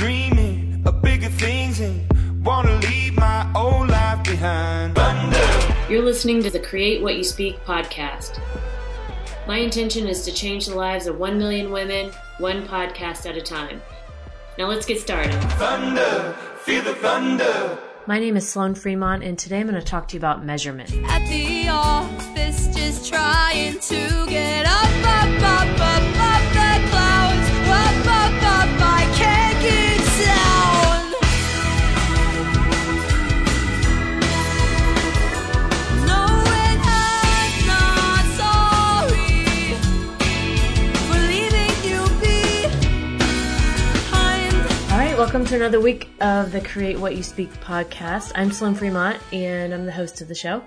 dreaming of bigger things and wanna leave my old life behind. Thunder. You're listening to the Create What You Speak podcast. My intention is to change the lives of 1 million women, one podcast at a time. Now let's get started. Thunder, feel the thunder. My name is Sloan Fremont, and today I'm going to talk to you about measurement. At the office, just trying to get up, up, up, up, up welcome to another week of the Create What You Speak podcast. I'm Sloan Fremont, and I'm the host of the show.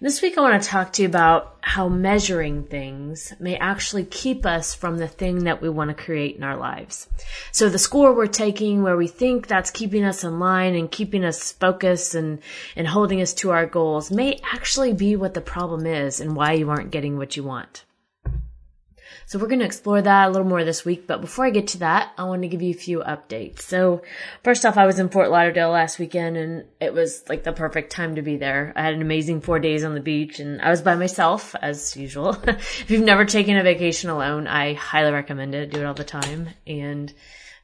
This week, I want to talk to you about how measuring things may actually keep us from the thing that we want to create in our lives. So the score we're taking where we think that's keeping us in line and keeping us focused and, and holding us to our goals may actually be what the problem is and why you aren't getting what you want. So we're going to explore that a little more this week. But before I get to that, I want to give you a few updates. So first off, I was in Fort Lauderdale last weekend and it was like the perfect time to be there. I had an amazing four days on the beach and I was by myself as usual. if you've never taken a vacation alone, I highly recommend it. Do it all the time. And,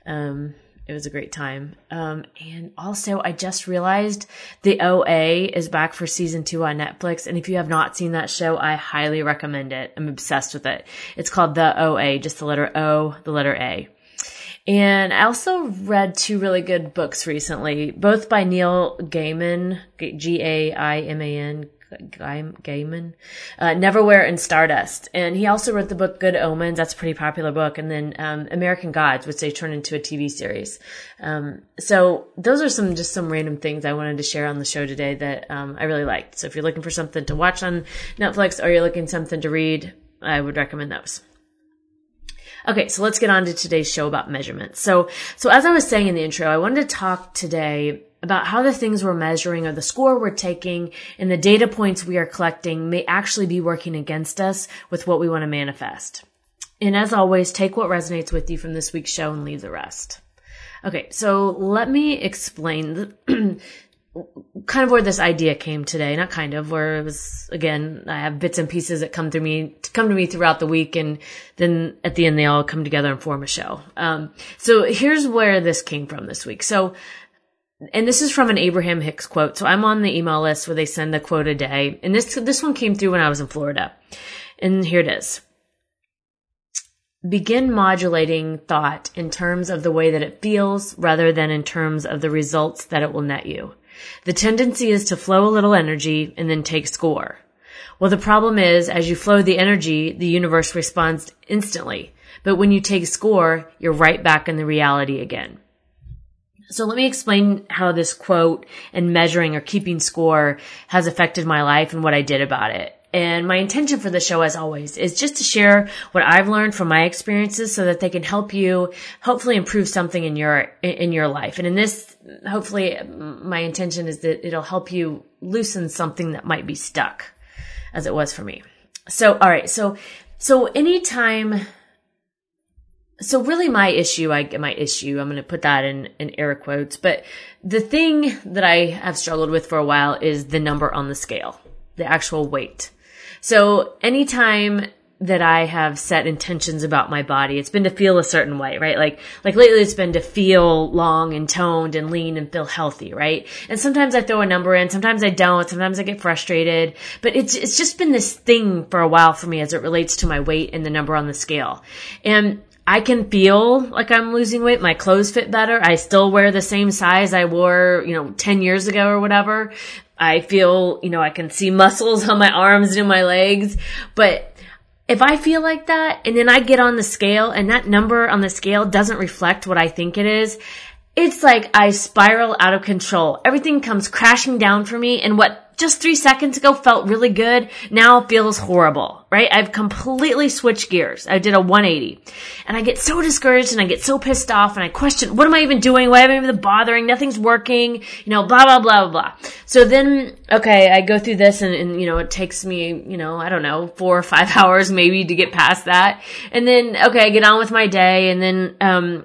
um, it was a great time. Um, and also I just realized the OA is back for season two on Netflix. And if you have not seen that show, I highly recommend it. I'm obsessed with it. It's called the OA, just the letter O, the letter A. And I also read two really good books recently, both by Neil Gaiman, G-A-I-M-A-N, Gaiman, uh, Neverwhere and Stardust. And he also wrote the book Good Omens. That's a pretty popular book. And then, um, American Gods, which they turned into a TV series. Um, so those are some, just some random things I wanted to share on the show today that, um, I really liked. So if you're looking for something to watch on Netflix or you're looking something to read, I would recommend those. Okay, so let's get on to today's show about measurements. So, so as I was saying in the intro, I wanted to talk today about how the things we're measuring or the score we're taking and the data points we are collecting may actually be working against us with what we want to manifest. And as always, take what resonates with you from this week's show and leave the rest. Okay, so let me explain the, kind of where this idea came today. Not kind of, where it was again, I have bits and pieces that come to me come to me throughout the week, and then at the end they all come together and form a show. Um, so here's where this came from this week. So and this is from an Abraham Hicks quote. So I'm on the email list where they send a quote a day. And this, this one came through when I was in Florida. And here it is. Begin modulating thought in terms of the way that it feels rather than in terms of the results that it will net you. The tendency is to flow a little energy and then take score. Well, the problem is as you flow the energy, the universe responds instantly. But when you take score, you're right back in the reality again. So let me explain how this quote and measuring or keeping score has affected my life and what I did about it. And my intention for the show, as always, is just to share what I've learned from my experiences so that they can help you hopefully improve something in your, in your life. And in this, hopefully my intention is that it'll help you loosen something that might be stuck as it was for me. So, all right. So, so anytime so really my issue, I my issue, I'm going to put that in, in air quotes, but the thing that I have struggled with for a while is the number on the scale, the actual weight. So anytime that I have set intentions about my body, it's been to feel a certain way, right? Like, like lately it's been to feel long and toned and lean and feel healthy, right? And sometimes I throw a number in, sometimes I don't, sometimes I get frustrated, but it's, it's just been this thing for a while for me as it relates to my weight and the number on the scale. And I can feel like I'm losing weight. My clothes fit better. I still wear the same size I wore, you know, 10 years ago or whatever. I feel, you know, I can see muscles on my arms and in my legs, but if I feel like that and then I get on the scale and that number on the scale doesn't reflect what I think it is, it's like I spiral out of control. Everything comes crashing down for me and what just three seconds ago felt really good now feels horrible, right? I've completely switched gears. I did a 180 and I get so discouraged and I get so pissed off and I question, what am I even doing? Why am I even bothering? Nothing's working, you know, blah, blah, blah, blah, blah. So then, okay, I go through this and, and, you know, it takes me, you know, I don't know, four or five hours maybe to get past that. And then, okay, I get on with my day and then, um,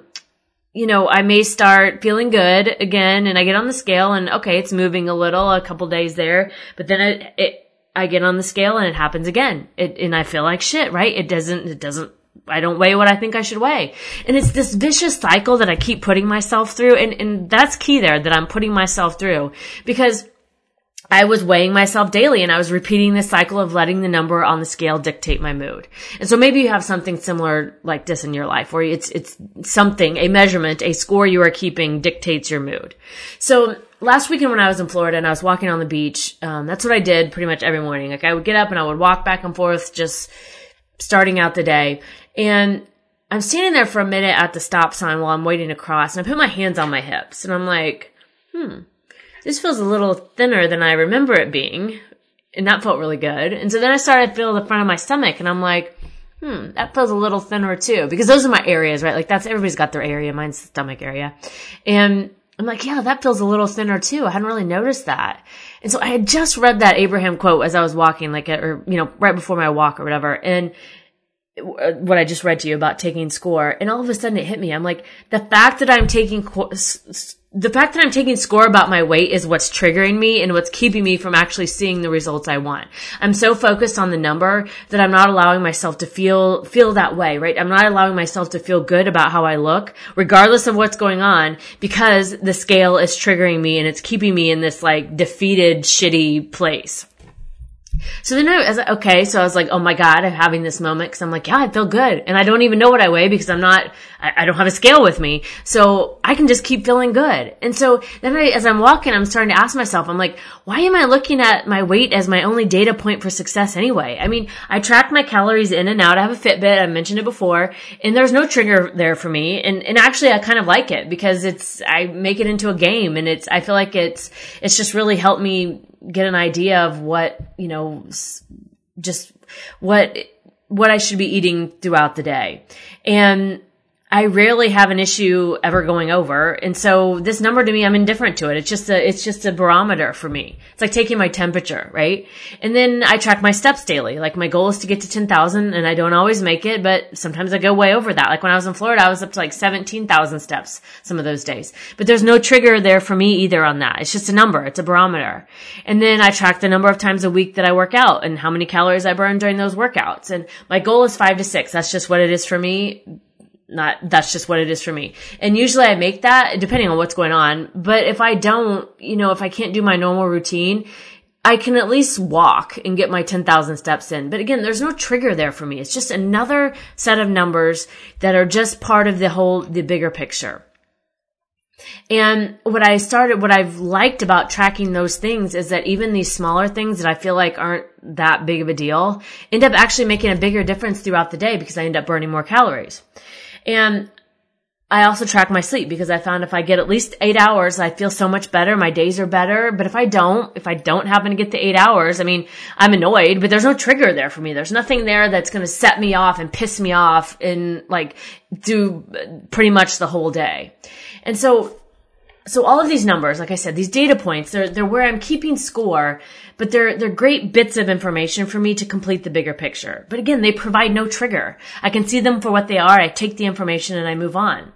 you know, I may start feeling good again and I get on the scale and okay, it's moving a little a couple days there, but then it, I get on the scale and it happens again. It, and I feel like shit, right? It doesn't, it doesn't, I don't weigh what I think I should weigh. And it's this vicious cycle that I keep putting myself through. And, and that's key there that I'm putting myself through because I was weighing myself daily and I was repeating this cycle of letting the number on the scale dictate my mood. And so maybe you have something similar like this in your life where it's, it's something, a measurement, a score you are keeping dictates your mood. So last weekend when I was in Florida and I was walking on the beach, um, that's what I did pretty much every morning. Like I would get up and I would walk back and forth just starting out the day. And I'm standing there for a minute at the stop sign while I'm waiting to cross and I put my hands on my hips and I'm like, hmm, this feels a little thinner than I remember it being. And that felt really good. And so then I started to feel the front of my stomach and I'm like, hmm, that feels a little thinner too. Because those are my areas, right? Like that's, everybody's got their area. Mine's the stomach area. And I'm like, yeah, that feels a little thinner too. I hadn't really noticed that. And so I had just read that Abraham quote as I was walking, like, or, you know, right before my walk or whatever. And Uh, what I just read to you about taking score. And all of a sudden it hit me. I'm like, the fact that I'm taking, the fact that I'm taking score about my weight is what's triggering me and what's keeping me from actually seeing the results I want. I'm so focused on the number that I'm not allowing myself to feel, feel that way, right? I'm not allowing myself to feel good about how I look, regardless of what's going on, because the scale is triggering me and it's keeping me in this like defeated, shitty place. So then I was like, okay, so I was like, oh my God, I'm having this moment because I'm like, yeah, I feel good. And I don't even know what I weigh because I'm not, I, I, don't have a scale with me. So I can just keep feeling good. And so then I, as I'm walking, I'm starting to ask myself, I'm like, why am I looking at my weight as my only data point for success anyway? I mean, I track my calories in and out. I have a Fitbit. I mentioned it before and there's no trigger there for me. And, and actually I kind of like it because it's, I make it into a game and it's, I feel like it's, it's just really helped me get an idea of what, you know, just what, what I should be eating throughout the day. And I rarely have an issue ever going over. And so this number to me, I'm indifferent to it. It's just a, it's just a barometer for me. It's like taking my temperature, right? And then I track my steps daily. Like my goal is to get to 10,000 and I don't always make it, but sometimes I go way over that. Like when I was in Florida, I was up to like 17,000 steps some of those days, but there's no trigger there for me either on that. It's just a number. It's a barometer. And then I track the number of times a week that I work out and how many calories I burn during those workouts. And my goal is five to six. That's just what it is for me not that's just what it is for me. And usually I make that depending on what's going on. But if I don't, you know, if I can't do my normal routine, I can at least walk and get my 10,000 steps in. But again, there's no trigger there for me. It's just another set of numbers that are just part of the whole, the bigger picture. And what I started, what I've liked about tracking those things is that even these smaller things that I feel like aren't that big of a deal end up actually making a bigger difference throughout the day because I end up burning more calories. And I also track my sleep because I found if I get at least eight hours, I feel so much better. My days are better. But if I don't, if I don't happen to get the eight hours, I mean, I'm annoyed, but there's no trigger there for me. There's nothing there that's going to set me off and piss me off and like do pretty much the whole day. And so so all of these numbers, like I said, these data points, they're, they're where I'm keeping score, but they're, they're great bits of information for me to complete the bigger picture. But again, they provide no trigger. I can see them for what they are. I take the information and I move on.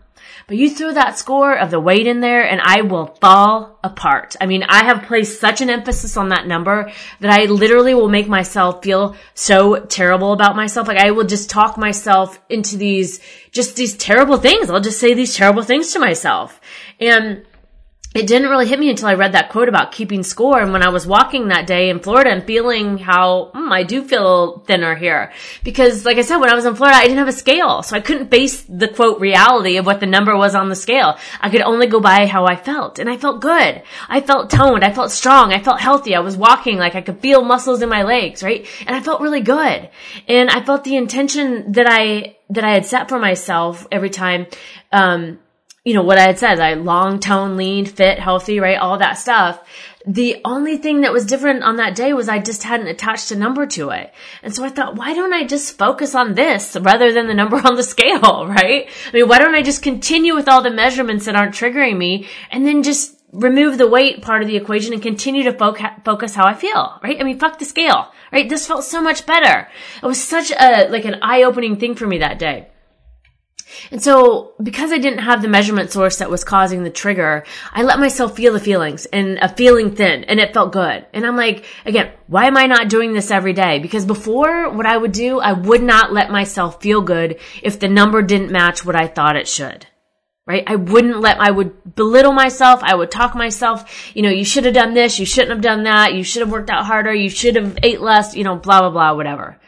But you throw that score of the weight in there and I will fall apart. I mean, I have placed such an emphasis on that number that I literally will make myself feel so terrible about myself. Like I will just talk myself into these, just these terrible things. I'll just say these terrible things to myself. And it didn't really hit me until I read that quote about keeping score. And when I was walking that day in Florida and feeling how mm, I do feel thinner here, because like I said, when I was in Florida, I didn't have a scale, so I couldn't base the quote reality of what the number was on the scale. I could only go by how I felt, and I felt good. I felt toned. I felt strong. I felt healthy. I was walking like I could feel muscles in my legs, right? And I felt really good. And I felt the intention that I that I had set for myself every time. Um, you know, what I had said, I long tone, lean, fit, healthy, right? All that stuff. The only thing that was different on that day was I just hadn't attached a number to it. And so I thought, why don't I just focus on this rather than the number on the scale, right? I mean, why don't I just continue with all the measurements that aren't triggering me and then just remove the weight part of the equation and continue to fo- focus how I feel, right? I mean, fuck the scale, right? This felt so much better. It was such a, like an eye-opening thing for me that day. And so, because I didn't have the measurement source that was causing the trigger, I let myself feel the feelings and a feeling thin and it felt good. And I'm like, again, why am I not doing this every day? Because before, what I would do, I would not let myself feel good if the number didn't match what I thought it should. Right? I wouldn't let, I would belittle myself. I would talk myself, you know, you should have done this. You shouldn't have done that. You should have worked out harder. You should have ate less, you know, blah, blah, blah, whatever.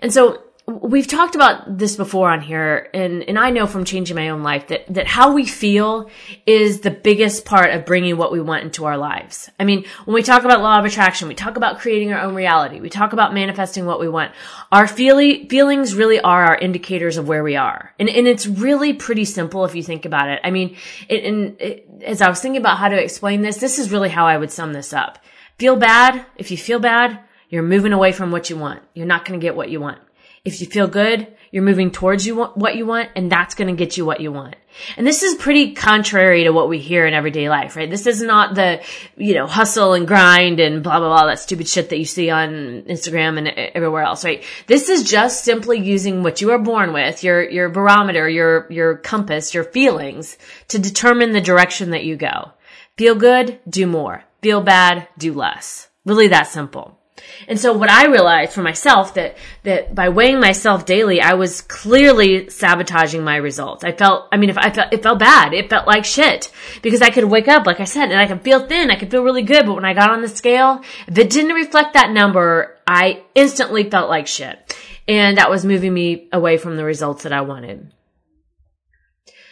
And so we've talked about this before on here and, and I know from changing my own life that, that how we feel is the biggest part of bringing what we want into our lives. I mean, when we talk about law of attraction, we talk about creating our own reality. We talk about manifesting what we want. Our feely, feelings really are our indicators of where we are. And, and it's really pretty simple if you think about it. I mean, it, and it, as I was thinking about how to explain this, this is really how I would sum this up. Feel bad. If you feel bad, you're moving away from what you want. You're not going to get what you want. If you feel good, you're moving towards you what you want, and that's going to get you what you want. And this is pretty contrary to what we hear in everyday life, right? This is not the, you know, hustle and grind and blah, blah, blah, that stupid shit that you see on Instagram and everywhere else, right? This is just simply using what you are born with, your, your barometer, your, your compass, your feelings to determine the direction that you go. Feel good, do more. Feel bad, do less. Really that simple. And so what I realized for myself that, that by weighing myself daily, I was clearly sabotaging my results. I felt, I mean, if I felt, it felt bad. It felt like shit because I could wake up, like I said, and I could feel thin. I could feel really good. But when I got on the scale, if it didn't reflect that number, I instantly felt like shit. And that was moving me away from the results that I wanted.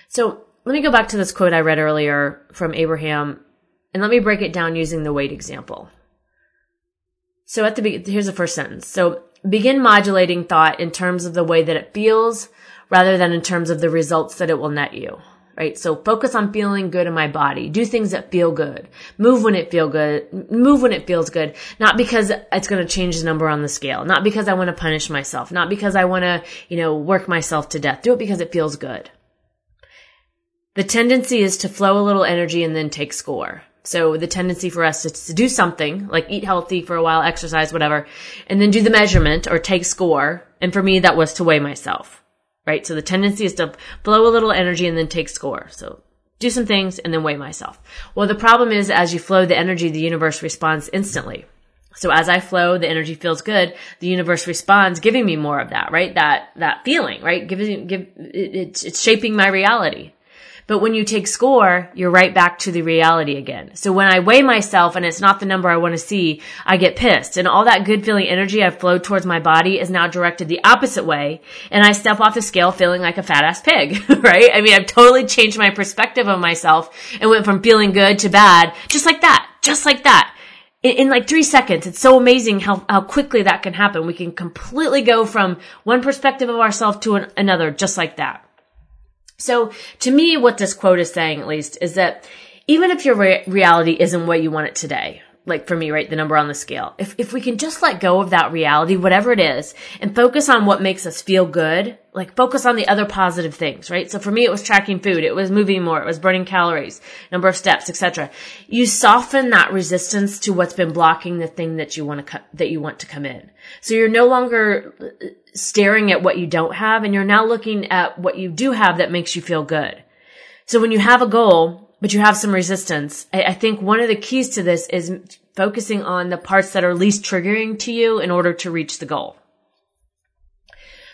So let me go back to this quote I read earlier from Abraham and let me break it down using the weight example. So at the here's the first sentence. So begin modulating thought in terms of the way that it feels rather than in terms of the results that it will net you. Right? So focus on feeling good in my body. Do things that feel good. Move when it feel good. Move when it feels good. Not because it's going to change the number on the scale. Not because I want to punish myself. Not because I want to, you know, work myself to death. Do it because it feels good. The tendency is to flow a little energy and then take score. So the tendency for us is to do something, like eat healthy for a while, exercise, whatever, and then do the measurement or take score. And for me, that was to weigh myself, right? So the tendency is to blow a little energy and then take score. So do some things and then weigh myself. Well, the problem is as you flow the energy, the universe responds instantly. So as I flow, the energy feels good. The universe responds, giving me more of that, right? That, that feeling, right? Giving, give, it, it's, it's shaping my reality. But when you take score, you're right back to the reality again. So when I weigh myself and it's not the number I want to see, I get pissed. And all that good feeling energy I've flowed towards my body is now directed the opposite way. And I step off the scale feeling like a fat ass pig, right? I mean, I've totally changed my perspective of myself and went from feeling good to bad, just like that, just like that. In, in, like three seconds. It's so amazing how, how quickly that can happen. We can completely go from one perspective of ourselves to an, another just like that. So to me, what this quote is saying at least is that even if your re- reality isn't what you want it today, like for me, right, the number on the scale, if, if we can just let go of that reality, whatever it is, and focus on what makes us feel good, like focus on the other positive things, right? So for me, it was tracking food, it was moving more, it was burning calories, number of steps, etc. You soften that resistance to what's been blocking the thing that you want to, co- that you want to come in. So you're no longer uh, staring at what you don't have and you're now looking at what you do have that makes you feel good. So when you have a goal, but you have some resistance, I, I think one of the keys to this is focusing on the parts that are least triggering to you in order to reach the goal.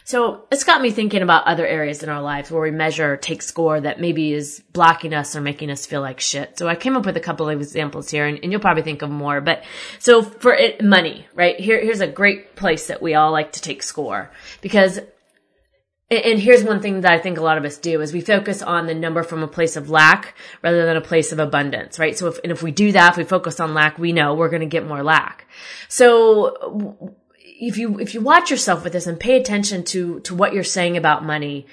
So it's got me thinking about other areas in our lives where we measure, take score that maybe is blocking us or making us feel like shit. So I came up with a couple of examples here and, and you'll probably think of more, but so for it, money, right? Here, here's a great place that we all like to take score because and here's one thing that I think a lot of us do is we focus on the number from a place of lack rather than a place of abundance, right? So if, and if we do that, if we focus on lack, we know we're going to get more lack. So if you if you watch yourself with this and pay attention to to what you're saying about money,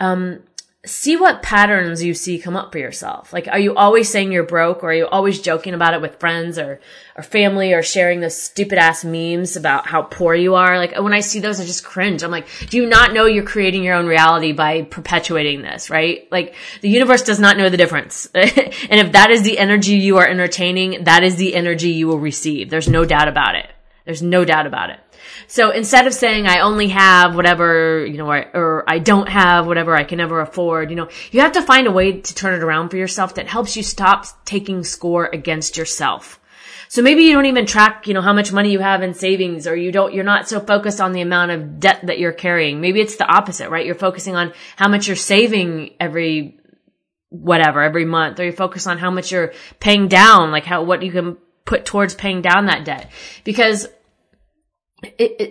um, see what patterns you see come up for yourself. Like, are you always saying you're broke, or are you always joking about it with friends or or family, or sharing those stupid ass memes about how poor you are? Like, when I see those, I just cringe. I'm like, do you not know you're creating your own reality by perpetuating this? Right? Like, the universe does not know the difference, and if that is the energy you are entertaining, that is the energy you will receive. There's no doubt about it. There's no doubt about it. So instead of saying I only have whatever, you know, or, or I don't have whatever I can never afford, you know, you have to find a way to turn it around for yourself that helps you stop taking score against yourself. So maybe you don't even track, you know, how much money you have in savings or you don't, you're not so focused on the amount of debt that you're carrying. Maybe it's the opposite, right? You're focusing on how much you're saving every whatever, every month, or you're focused on how much you're paying down, like how, what you can put towards paying down that debt. Because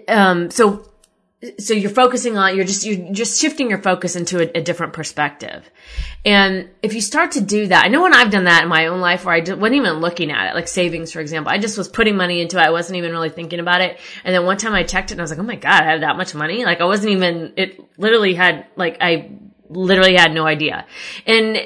um, so so you're focusing on you're just you're just shifting your focus into a, a, different perspective. And if you start to do that i know when i've done that in my own life where i wasn't even looking at it like savings for example. I just was putting money into it. I wasn't even really thinking about it. And then one time i checked it and i was like oh my god i have that much money? Like i wasn't even it literally had like i literally had no idea. And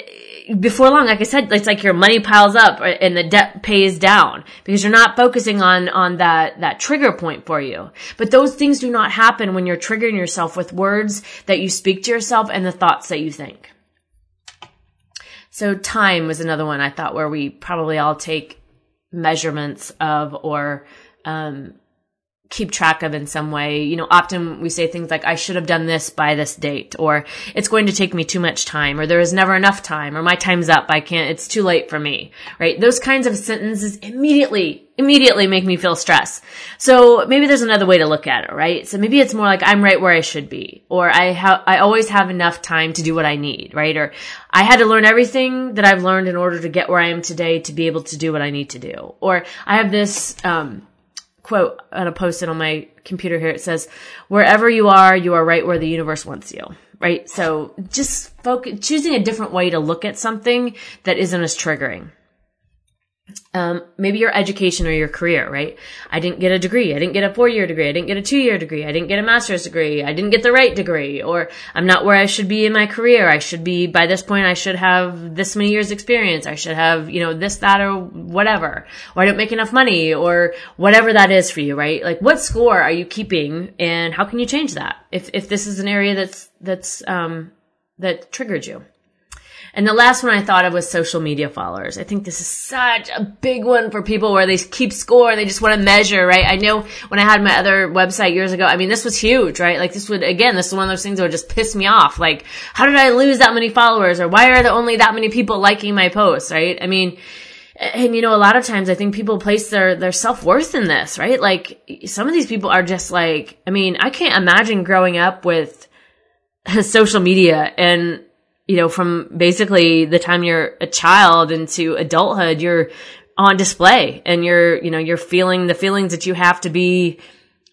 before long, like I said, it's like your money piles up and the debt pays down because you're not focusing on, on that, that trigger point for you. But those things do not happen when you're triggering yourself with words that you speak to yourself and the thoughts that you think. So time was another one I thought where we probably all take measurements of or, um, keep track of in some way. You know, often we say things like, I should have done this by this date, or it's going to take me too much time, or there is never enough time, or my time's up, I can't, it's too late for me, right? Those kinds of sentences immediately, immediately make me feel stress. So maybe there's another way to look at it, right? So maybe it's more like I'm right where I should be, or I have, I always have enough time to do what I need, right? Or I had to learn everything that I've learned in order to get where I am today to be able to do what I need to do. Or I have this, um, quote on a post-it on my computer here. It says, wherever you are, you are right where the universe wants you. Right? So just focus, choosing a different way to look at something that isn't as triggering um, maybe your education or your career, right? I didn't get a degree. I didn't get a four year degree. I didn't get a two year degree. I didn't get a master's degree. I didn't get the right degree or I'm not where I should be in my career. I should be, by this point, I should have this many years experience. I should have, you know, this, that, or whatever. Or I don't make enough money or whatever that is for you, right? Like what score are you keeping and how can you change that? If, if this is an area that's, that's, um, that triggered you. And the last one I thought of was social media followers. I think this is such a big one for people where they keep score and they just want to measure, right? I know when I had my other website years ago, I mean, this was huge, right? Like this would, again, this is one of those things that would just piss me off. Like, how did I lose that many followers? Or why are there only that many people liking my posts, right? I mean, and you know, a lot of times I think people place their, their self-worth in this, right? Like some of these people are just like, I mean, I can't imagine growing up with social media and you know, from basically the time you're a child into adulthood, you're on display and you're, you know, you're feeling the feelings that you have to be,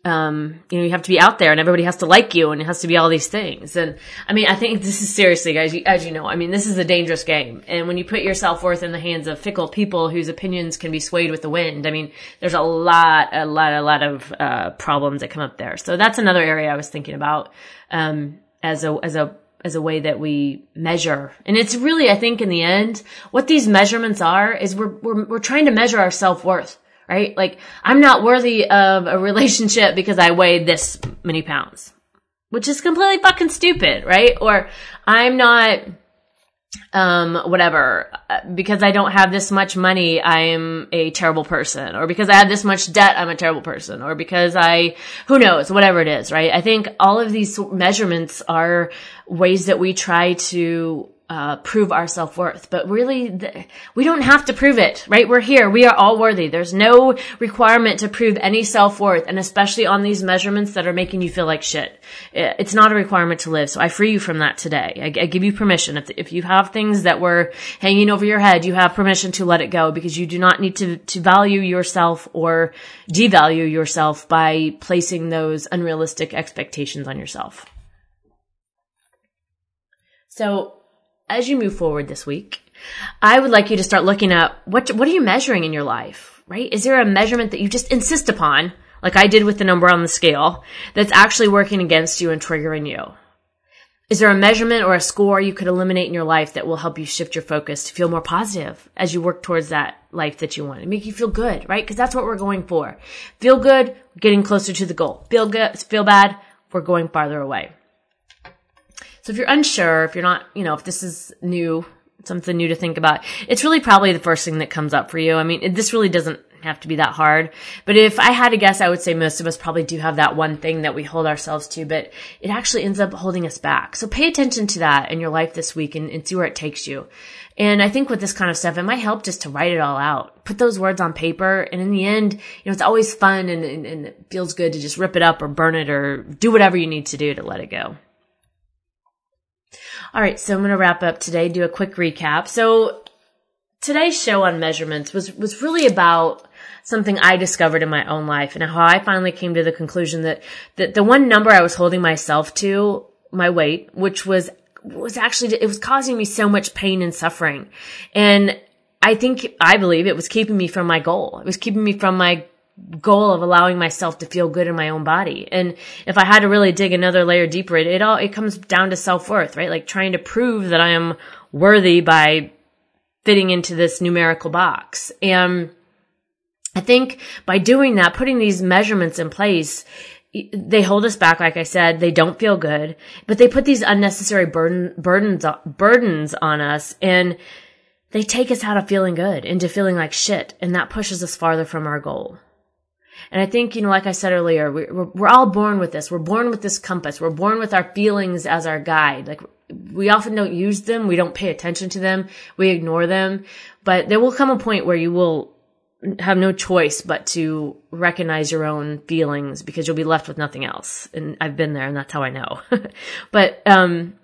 um, you know, you have to be out there and everybody has to like you and it has to be all these things. And I mean, I think this is seriously, guys, as you know, I mean, this is a dangerous game. And when you put your self-worth in the hands of fickle people whose opinions can be swayed with the wind, I mean, there's a lot, a lot, a lot of, uh, problems that come up there. So that's another area I was thinking about, um, as a, as a as a way that we measure. And it's really, I think in the end, what these measurements are is we're, we're, we're trying to measure our self-worth, right? Like, I'm not worthy of a relationship because I weigh this many pounds, which is completely fucking stupid, right? Or I'm not, um, whatever, because I don't have this much money, I am a terrible person, or because I have this much debt, I'm a terrible person, or because I, who knows, whatever it is, right? I think all of these measurements are ways that we try to uh, prove our self-worth. But really, we don't have to prove it, right? We're here. We are all worthy. There's no requirement to prove any self-worth, and especially on these measurements that are making you feel like shit. It's not a requirement to live. So I free you from that today. I, I give you permission. If, if you have things that were hanging over your head, you have permission to let it go because you do not need to, to value yourself or devalue yourself by placing those unrealistic expectations on yourself. So as you move forward this week, I would like you to start looking at what, what are you measuring in your life, right? Is there a measurement that you just insist upon, like I did with the number on the scale, that's actually working against you and triggering you? Is there a measurement or a score you could eliminate in your life that will help you shift your focus to feel more positive as you work towards that life that you want and make you feel good, right? Because that's what we're going for. Feel good, getting closer to the goal. Feel good, feel bad, we're going farther away. So if you're unsure, if you're not, you know, if this is new, something new to think about, it's really probably the first thing that comes up for you. I mean, it, this really doesn't have to be that hard. But if I had to guess, I would say most of us probably do have that one thing that we hold ourselves to, but it actually ends up holding us back. So pay attention to that in your life this week and, and see where it takes you. And I think with this kind of stuff, it might help just to write it all out, put those words on paper. And in the end, you know, it's always fun and, and, and it feels good to just rip it up or burn it or do whatever you need to do to let it go. All right. So I'm going to wrap up today, do a quick recap. So today's show on measurements was, was really about something I discovered in my own life and how I finally came to the conclusion that, that the one number I was holding myself to, my weight, which was, was actually, it was causing me so much pain and suffering. And I think, I believe it was keeping me from my goal. It was keeping me from my goal of allowing myself to feel good in my own body. And if I had to really dig another layer deeper, it, it all, it comes down to self-worth, right? Like trying to prove that I am worthy by fitting into this numerical box. And I think by doing that, putting these measurements in place, they hold us back, like I said. They don't feel good, but they put these unnecessary burden, burdens, uh, burdens on us and they take us out of feeling good into feeling like shit. And that pushes us farther from our goal. And I think, you know, like I said earlier, we're, we're all born with this. We're born with this compass. We're born with our feelings as our guide. Like we often don't use them. We don't pay attention to them. We ignore them, but there will come a point where you will have no choice but to recognize your own feelings because you'll be left with nothing else. And I've been there and that's how I know. but, um,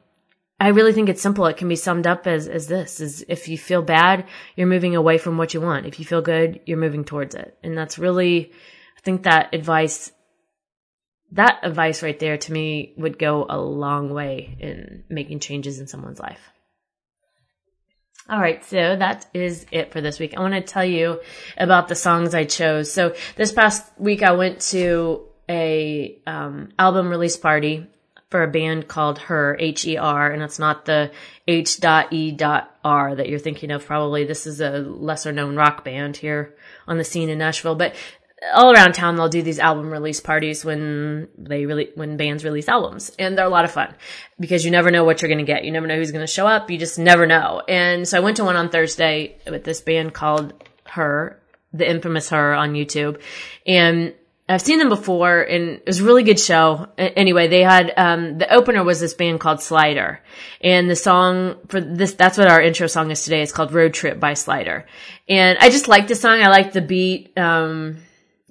I really think it's simple. It can be summed up as, as this is if you feel bad, you're moving away from what you want. If you feel good, you're moving towards it. And that's really, I think that advice, that advice right there to me would go a long way in making changes in someone's life. All right, so that is it for this week. I want to tell you about the songs I chose. So this past week, I went to a um, album release party for a band called Her H E R, and it's not the H dot E dot R that you're thinking of. Probably this is a lesser known rock band here on the scene in Nashville, but all around town they'll do these album release parties when they really when bands release albums and they're a lot of fun because you never know what you're going to get you never know who's going to show up you just never know and so i went to one on thursday with this band called her the infamous her on youtube and I've seen them before and it was a really good show. Anyway, they had, um, the opener was this band called Slider and the song for this, that's what our intro song is today. It's called Road Trip by Slider. And I just like the song. I like the beat. Um,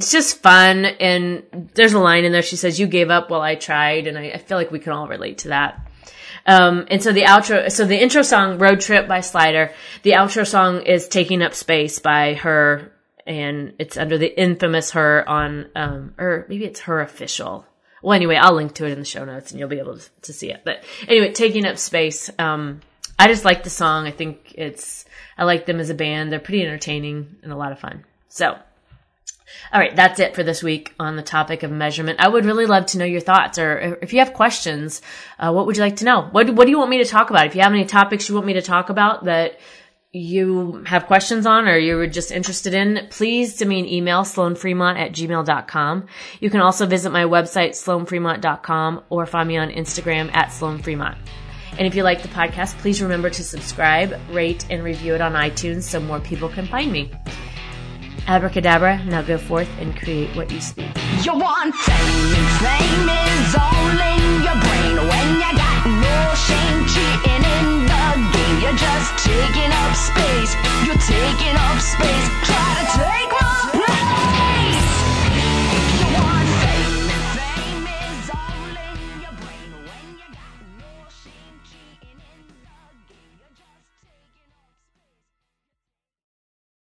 it's just fun. And there's a line in there. She says, you gave up while I tried. And I, I feel like we can all relate to that. Um, and so the outro, so the intro song, Road Trip by Slider, the outro song is Taking Up Space by her, and it's under the infamous her on, um, or maybe it's her official. Well, anyway, I'll link to it in the show notes and you'll be able to, to see it. But anyway, Taking Up Space, um, I just like the song. I think it's, I like them as a band. They're pretty entertaining and a lot of fun. So, all right, that's it for this week on the topic of measurement. I would really love to know your thoughts, or if you have questions, uh, what would you like to know? What What do you want me to talk about? If you have any topics you want me to talk about that you have questions on or you were just interested in, please send me an email, sloanfremont at gmail.com. You can also visit my website, sloanfremont.com, or find me on Instagram at sloanfremont. And if you like the podcast, please remember to subscribe, rate, and review it on iTunes so more people can find me. Abracadabra, now go forth and create what you speak. You want fame, and fame is all in your brain. When you got no shame, cheating in the game, you're just taking up space. You're taking up space.